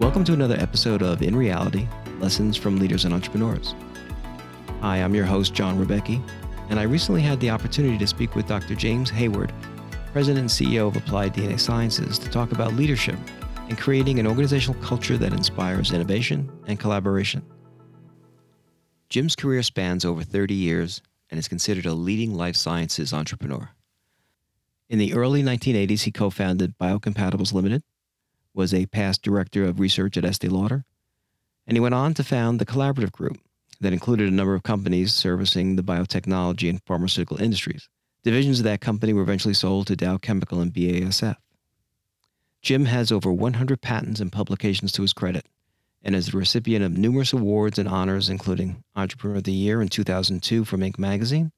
Welcome to another episode of In Reality Lessons from Leaders and Entrepreneurs. Hi, I'm your host, John Rebecki, and I recently had the opportunity to speak with Dr. James Hayward, President and CEO of Applied DNA Sciences, to talk about leadership and creating an organizational culture that inspires innovation and collaboration. Jim's career spans over 30 years and is considered a leading life sciences entrepreneur. In the early 1980s, he co founded Biocompatibles Limited, was a past director of research at Estee Lauder, and he went on to found the Collaborative Group that included a number of companies servicing the biotechnology and pharmaceutical industries. Divisions of that company were eventually sold to Dow Chemical and BASF. Jim has over 100 patents and publications to his credit and is the recipient of numerous awards and honors, including Entrepreneur of the Year in 2002 from Inc. magazine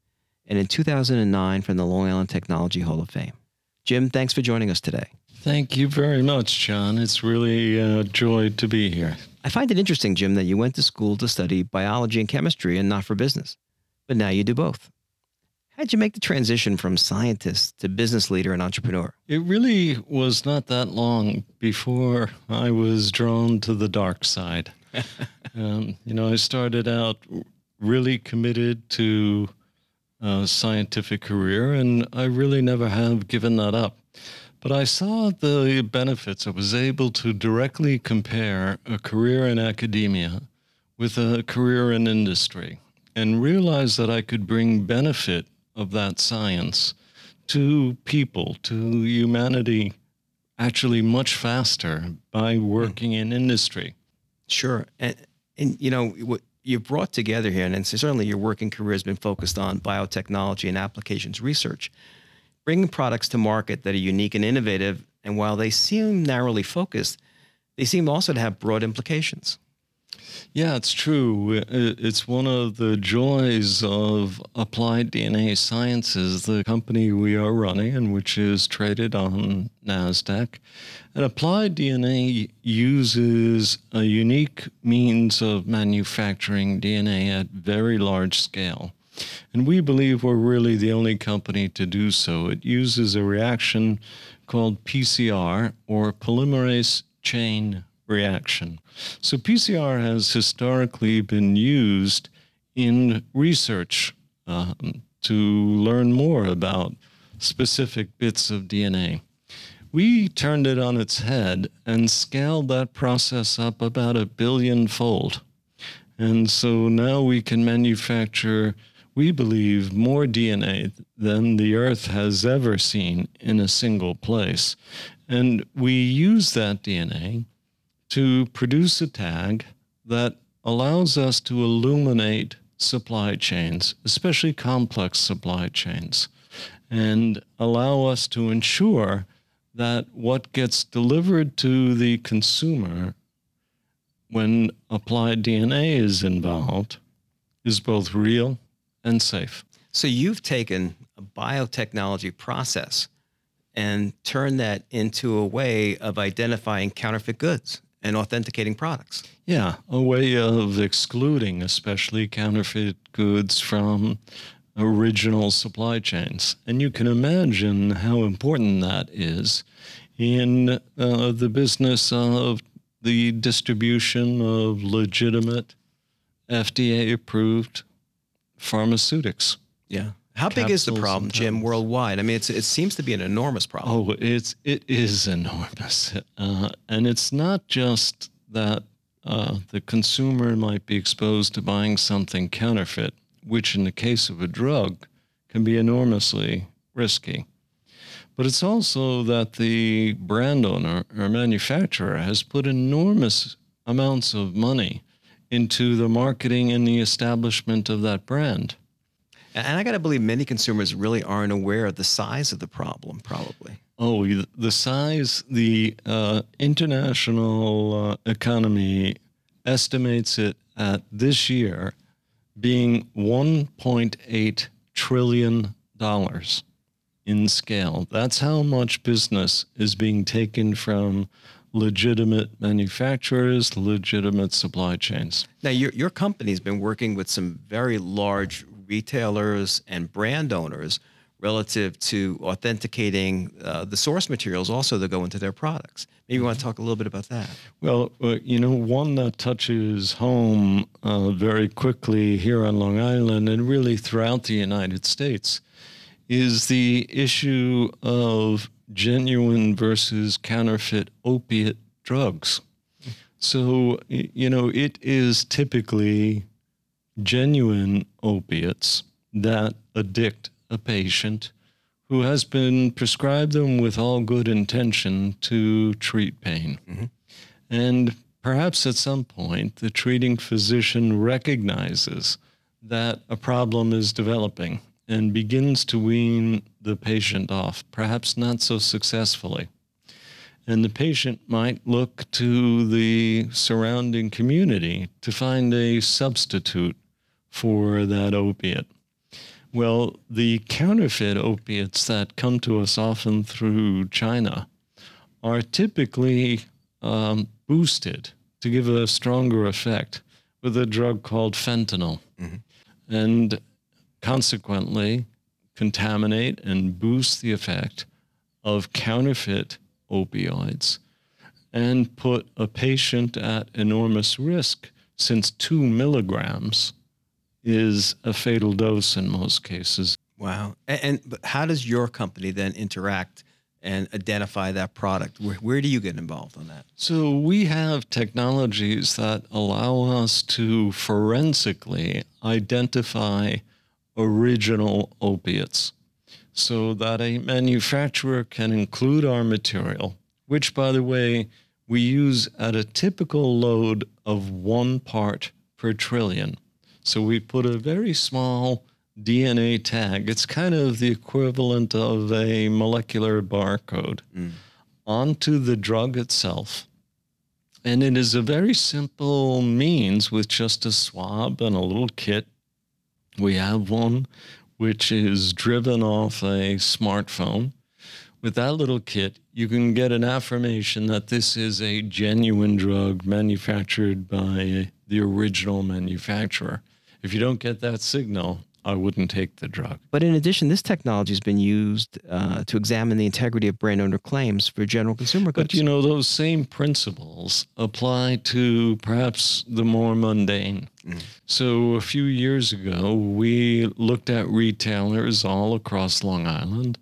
and in 2009 from the Long Island Technology Hall of Fame. Jim, thanks for joining us today. Thank you very much, John. It's really a joy to be here. I find it interesting, Jim, that you went to school to study biology and chemistry and not for business, but now you do both. How'd you make the transition from scientist to business leader and entrepreneur? It really was not that long before I was drawn to the dark side. um, you know, I started out really committed to a scientific career, and I really never have given that up. But I saw the benefits. I was able to directly compare a career in academia with a career in industry and realize that I could bring benefit of that science to people, to humanity, actually much faster by mm. working in industry. Sure. And, and you know, what you've brought together here, and certainly your working career has been focused on biotechnology and applications research bringing products to market that are unique and innovative. And while they seem narrowly focused, they seem also to have broad implications. Yeah, it's true. It's one of the joys of Applied DNA Sciences, the company we are running and which is traded on NASDAQ. And Applied DNA uses a unique means of manufacturing DNA at very large scale. And we believe we're really the only company to do so. It uses a reaction called PCR or polymerase chain reaction. So PCR has historically been used in research um, to learn more about specific bits of DNA. We turned it on its head and scaled that process up about a billion fold. And so now we can manufacture we believe, more DNA than the Earth has ever seen in a single place. And we use that DNA to produce a tag that allows us to illuminate supply chains, especially complex supply chains, and allow us to ensure that what gets delivered to the consumer when applied DNA is involved is both real and safe. So you've taken a biotechnology process and turned that into a way of identifying counterfeit goods and authenticating products. Yeah, a way of excluding especially counterfeit goods from original supply chains. And you can imagine how important that is in uh, the business of the distribution of legitimate FDA approved pharmaceutics. Yeah. How big is the problem, Jim, worldwide? I mean, it's, it seems to be an enormous problem. Oh, it's it is enormous, uh, and it's not just that uh, the consumer might be exposed to buying something counterfeit, which, in the case of a drug, can be enormously risky. But it's also that the brand owner or manufacturer has put enormous amounts of money into the marketing and the establishment of that brand. And I got to believe many consumers really aren't aware of the size of the problem, probably. Oh, the size, the uh, international uh, economy estimates it at this year being $1.8 trillion in scale. That's how much business is being taken from legitimate manufacturers, legitimate supply chains. Now, your, your company's been working with some very large retailers and brand owners relative to authenticating uh, the source materials also that go into their products. Maybe you want to talk a little bit about that. Well, uh, you know, one that touches home uh, very quickly here on Long Island and really throughout the United States is the issue of genuine versus counterfeit opiate drugs. So, you know, it is typically genuine opiates that addict a patient who has been prescribed them with all good intention to treat pain. Mm-hmm. And perhaps at some point, the treating physician recognizes that a problem is developing and begins to wean the patient off, perhaps not so successfully. And the patient might look to the surrounding community to find a substitute for that opiate. Well, the counterfeit opiates that come to us often through China are typically um, boosted to give a stronger effect with a drug called fentanyl. Mm-hmm. And consequently, contaminate and boost the effect of counterfeit opioids and put a patient at enormous risk since two milligrams is a fatal dose in most cases. Wow. And, and but how does your company then interact and identify that product? Where, where do you get involved on that? So we have technologies that allow us to forensically identify original opiates so that a manufacturer can include our material, which, by the way, we use at a typical load of one part per trillion. So we put a very small DNA tag. It's kind of the equivalent of a molecular barcode mm. onto the drug itself. And it is a very simple means with just a swab and a little kit. We have one which is driven off a smartphone. With that little kit, you can get an affirmation that this is a genuine drug manufactured by the original manufacturer. If you don't get that signal, I wouldn't take the drug. But in addition, this technology has been used uh, to examine the integrity of brand owner claims for general consumer goods. But you know, those same principles apply to perhaps the more mundane. Mm. So a few years ago, we looked at retailers all across Long Island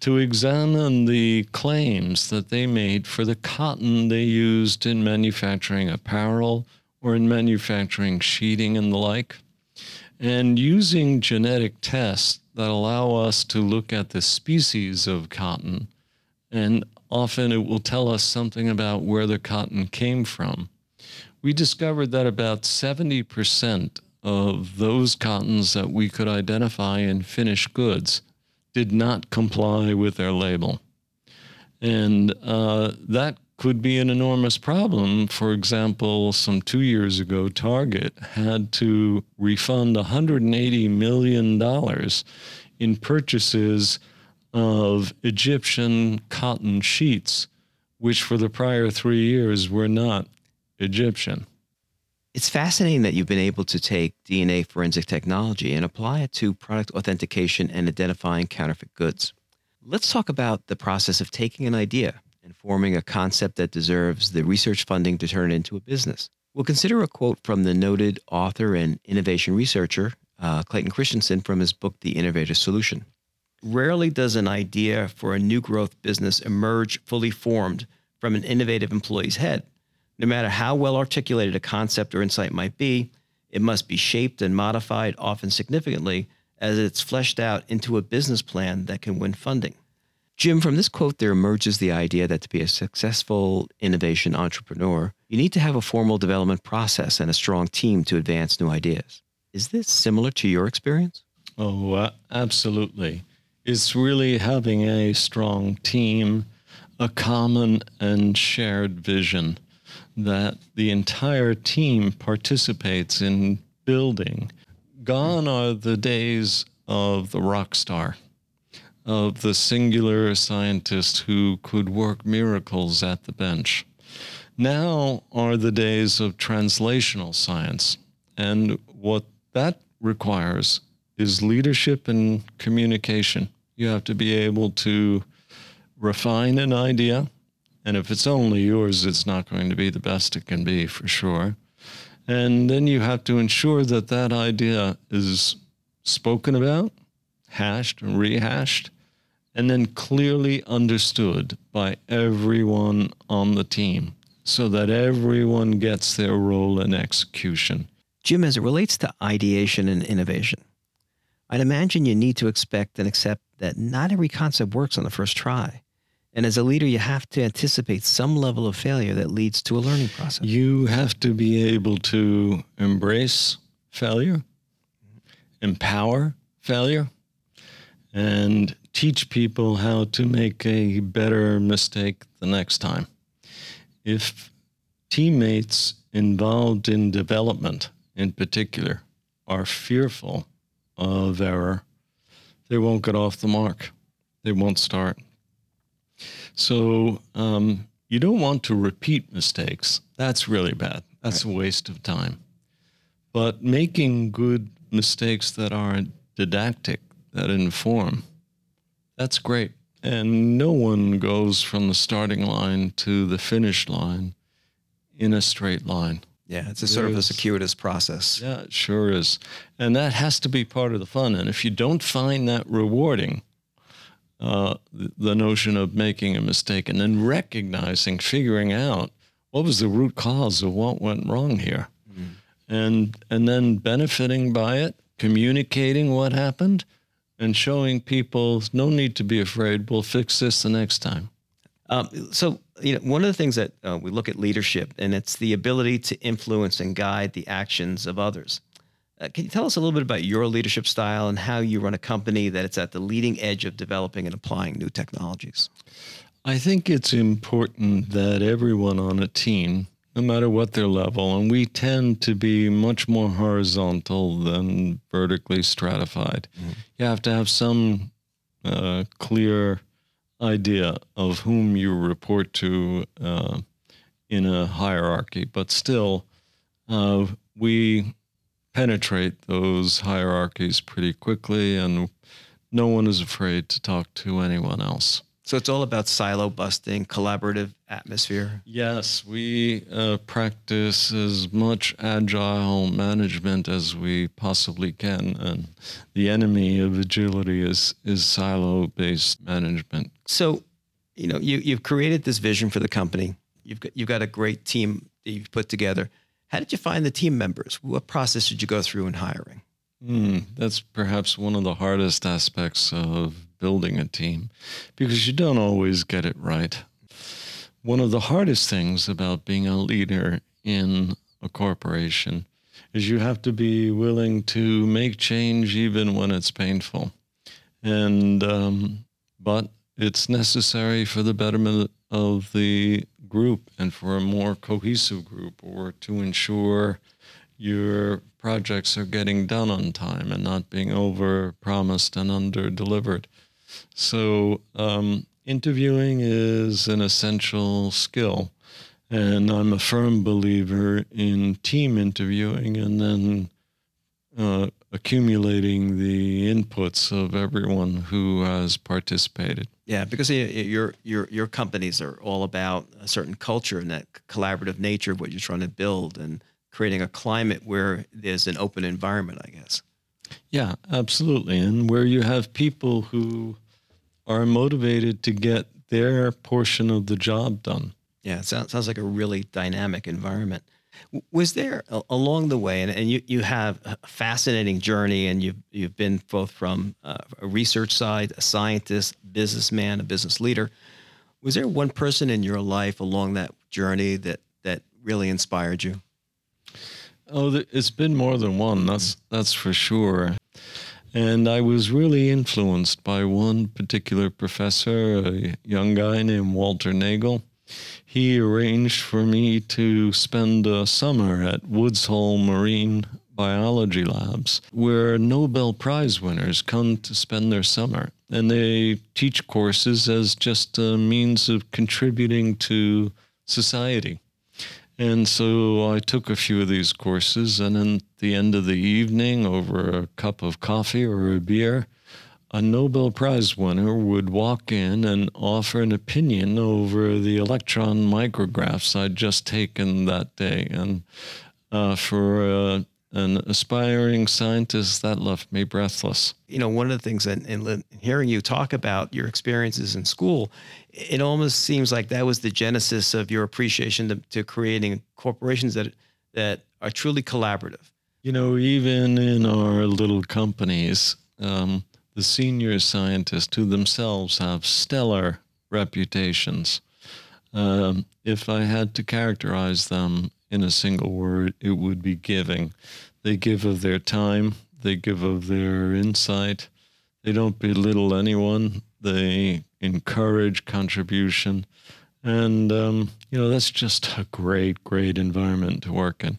to examine the claims that they made for the cotton they used in manufacturing apparel or in manufacturing sheeting and the like. And using genetic tests that allow us to look at the species of cotton, and often it will tell us something about where the cotton came from. We discovered that about 70% of those cottons that we could identify in finished goods did not comply with their label. And uh, that could be an enormous problem. For example, some two years ago, Target had to refund $180 million in purchases of Egyptian cotton sheets, which for the prior three years were not Egyptian. It's fascinating that you've been able to take DNA forensic technology and apply it to product authentication and identifying counterfeit goods. Let's talk about the process of taking an idea and forming a concept that deserves the research funding to turn it into a business. We'll consider a quote from the noted author and innovation researcher, uh, Clayton Christensen, from his book, The Innovator Solution. Rarely does an idea for a new growth business emerge fully formed from an innovative employee's head. No matter how well articulated a concept or insight might be, it must be shaped and modified, often significantly, as it's fleshed out into a business plan that can win funding. Jim, from this quote, there emerges the idea that to be a successful innovation entrepreneur, you need to have a formal development process and a strong team to advance new ideas. Is this similar to your experience? Oh, uh, absolutely. It's really having a strong team, a common and shared vision that the entire team participates in building. Gone are the days of the rock star of the singular scientist who could work miracles at the bench. Now are the days of translational science. And what that requires is leadership and communication. You have to be able to refine an idea. And if it's only yours, it's not going to be the best it can be for sure. And then you have to ensure that that idea is spoken about, hashed and rehashed, and then clearly understood by everyone on the team so that everyone gets their role in execution. Jim, as it relates to ideation and innovation, I'd imagine you need to expect and accept that not every concept works on the first try. And as a leader, you have to anticipate some level of failure that leads to a learning process. You have to be able to embrace failure, empower failure, and teach people how to make a better mistake the next time. If teammates involved in development, in particular, are fearful of error, they won't get off the mark. They won't start. So um, you don't want to repeat mistakes. That's really bad. That's right. a waste of time. But making good mistakes that are didactic, that inform, that's great. And no one goes from the starting line to the finish line in a straight line. Yeah, it's a sort of a circuitous process. Yeah, it sure is. And that has to be part of the fun. And if you don't find that rewarding, uh, the notion of making a mistake and then recognizing, figuring out what was the root cause of what went wrong here, mm. and and then benefiting by it, communicating what happened, and showing people no need to be afraid. We'll fix this the next time. Um, so you know, one of the things that uh, we look at leadership, and it's the ability to influence and guide the actions of others. Uh, can you tell us a little bit about your leadership style and how you run a company that it's at the leading edge of developing and applying new technologies? I think it's important that everyone on a team, no matter what their level, and we tend to be much more horizontal than vertically stratified. Mm-hmm. You have to have some uh, clear idea of whom you report to uh, in a hierarchy, but still, uh, we penetrate those hierarchies pretty quickly, and no one is afraid to talk to anyone else. So it's all about silo busting, collaborative atmosphere. Yes, we uh, practice as much agile management as we possibly can, and the enemy of agility is is silo based management. So, you know, you you've created this vision for the company. You've got you've got a great team that you've put together. How did you find the team members? What process did you go through in hiring? Mm, that's perhaps one of the hardest aspects of building a team because you don't always get it right. One of the hardest things about being a leader in a corporation is you have to be willing to make change even when it's painful. And, um, but it's necessary for the betterment of the group and for a more cohesive group or to ensure your projects are getting done on time and not being over promised and under delivered. So, um, interviewing is an essential skill. And I'm a firm believer in team interviewing and then uh, accumulating the inputs of everyone who has participated. Yeah, because your your your companies are all about a certain culture and that collaborative nature of what you're trying to build and creating a climate where there's an open environment, I guess. Yeah, absolutely. And where you have people who are motivated to get their portion of the job done. Yeah, it sounds, sounds like a really dynamic environment. Was there along the way, and, and you, you have a fascinating journey, and you've, you've been both from uh, a research side, a scientist, businessman, a business leader. Was there one person in your life along that journey that, that really inspired you? Oh, it's been more than one. That's that's for sure. And I was really influenced by one particular professor, a young guy named Walter Nagel. He arranged for me to spend a summer at Woods Hole Marine Biology Labs, where Nobel Prize winners come to spend their summer. And they teach courses as just a means of contributing to society. And so I took a few of these courses, and at the end of the evening, over a cup of coffee or a beer, a Nobel Prize winner would walk in and offer an opinion over the electron micrographs I'd just taken that day. And uh, for uh, an aspiring scientist, that left me breathless. You know, one of the things that in hearing you talk about your experiences in school, it almost seems like that was the genesis of your appreciation to, to creating corporations that that are truly collaborative. You know, even in our little companies, um, the senior scientists who themselves have stellar reputations. Um, if I had to characterize them in a single word, it would be giving. They give of their time, they give of their insight. They don't belittle anyone, they encourage contribution. And, um, you know, that's just a great, great environment to work in.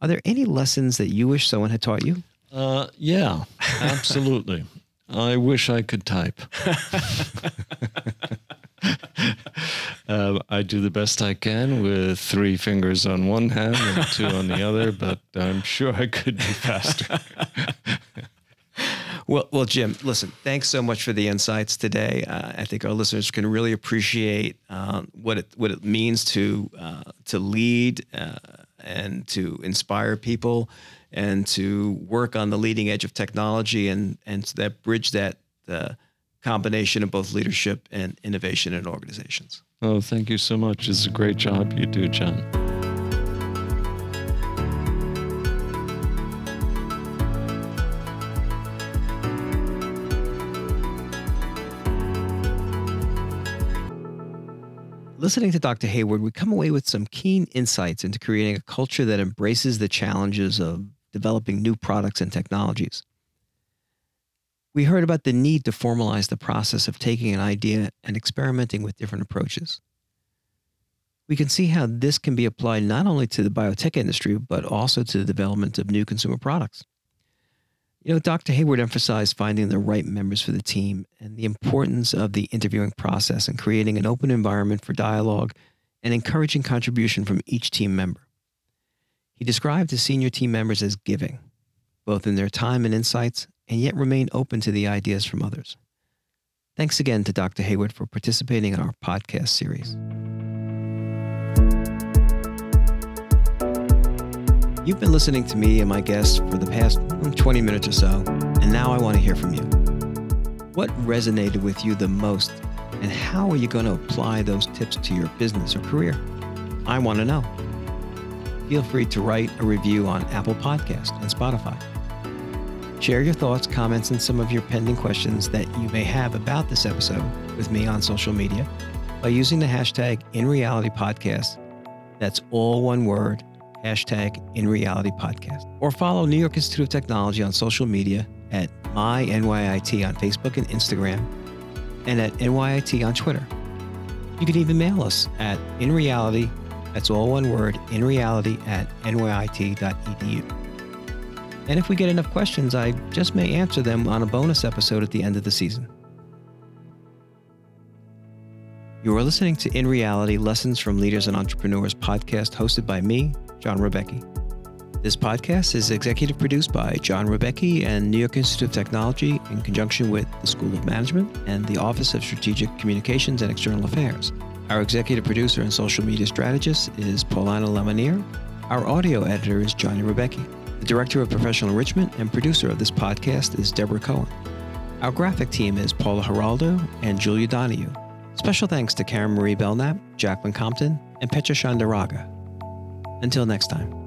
Are there any lessons that you wish someone had taught you? Uh, yeah, absolutely. I wish I could type. uh, I do the best I can with three fingers on one hand and two on the other, but I'm sure I could be faster. well, well, Jim, listen, thanks so much for the insights today. Uh, I think our listeners can really appreciate um, what it what it means to uh, to lead uh, and to inspire people and to work on the leading edge of technology and and that bridge that uh, combination of both leadership and innovation in organizations. Oh, thank you so much. It's a great job you do, John. Listening to Dr. Hayward, we come away with some keen insights into creating a culture that embraces the challenges of developing new products and technologies. We heard about the need to formalize the process of taking an idea and experimenting with different approaches. We can see how this can be applied not only to the biotech industry, but also to the development of new consumer products. You know, Dr. Hayward emphasized finding the right members for the team and the importance of the interviewing process and creating an open environment for dialogue and encouraging contribution from each team member. He described his senior team members as giving, both in their time and insights, and yet remain open to the ideas from others. Thanks again to Dr. Hayward for participating in our podcast series. You've been listening to me and my guests for the past hmm, 20 minutes or so, and now I want to hear from you. What resonated with you the most, and how are you going to apply those tips to your business or career? I want to know. Feel free to write a review on Apple Podcast and Spotify. Share your thoughts, comments, and some of your pending questions that you may have about this episode with me on social media by using the hashtag InRealityPodcast. That's all one word, hashtag InRealityPodcast. Or follow New York Institute of Technology on social media at MyNYIT on Facebook and Instagram, and at NYIT on Twitter. You can even mail us at InReality, that's all one word, InReality at NYIT.edu. And if we get enough questions, I just may answer them on a bonus episode at the end of the season. You are listening to In Reality Lessons from Leaders and Entrepreneurs podcast hosted by me, John Rebecki. This podcast is executive produced by John Rebecki and New York Institute of Technology in conjunction with the School of Management and the Office of Strategic Communications and External Affairs. Our executive producer and social media strategist is Paulana Lemonier. Our audio editor is Johnny Rebecki. The director of professional enrichment and producer of this podcast is Deborah Cohen. Our graphic team is Paula Geraldo and Julia Donahue. Special thanks to Karen Marie Belknap, Jacqueline Compton, and Petra Shandaraga. Until next time.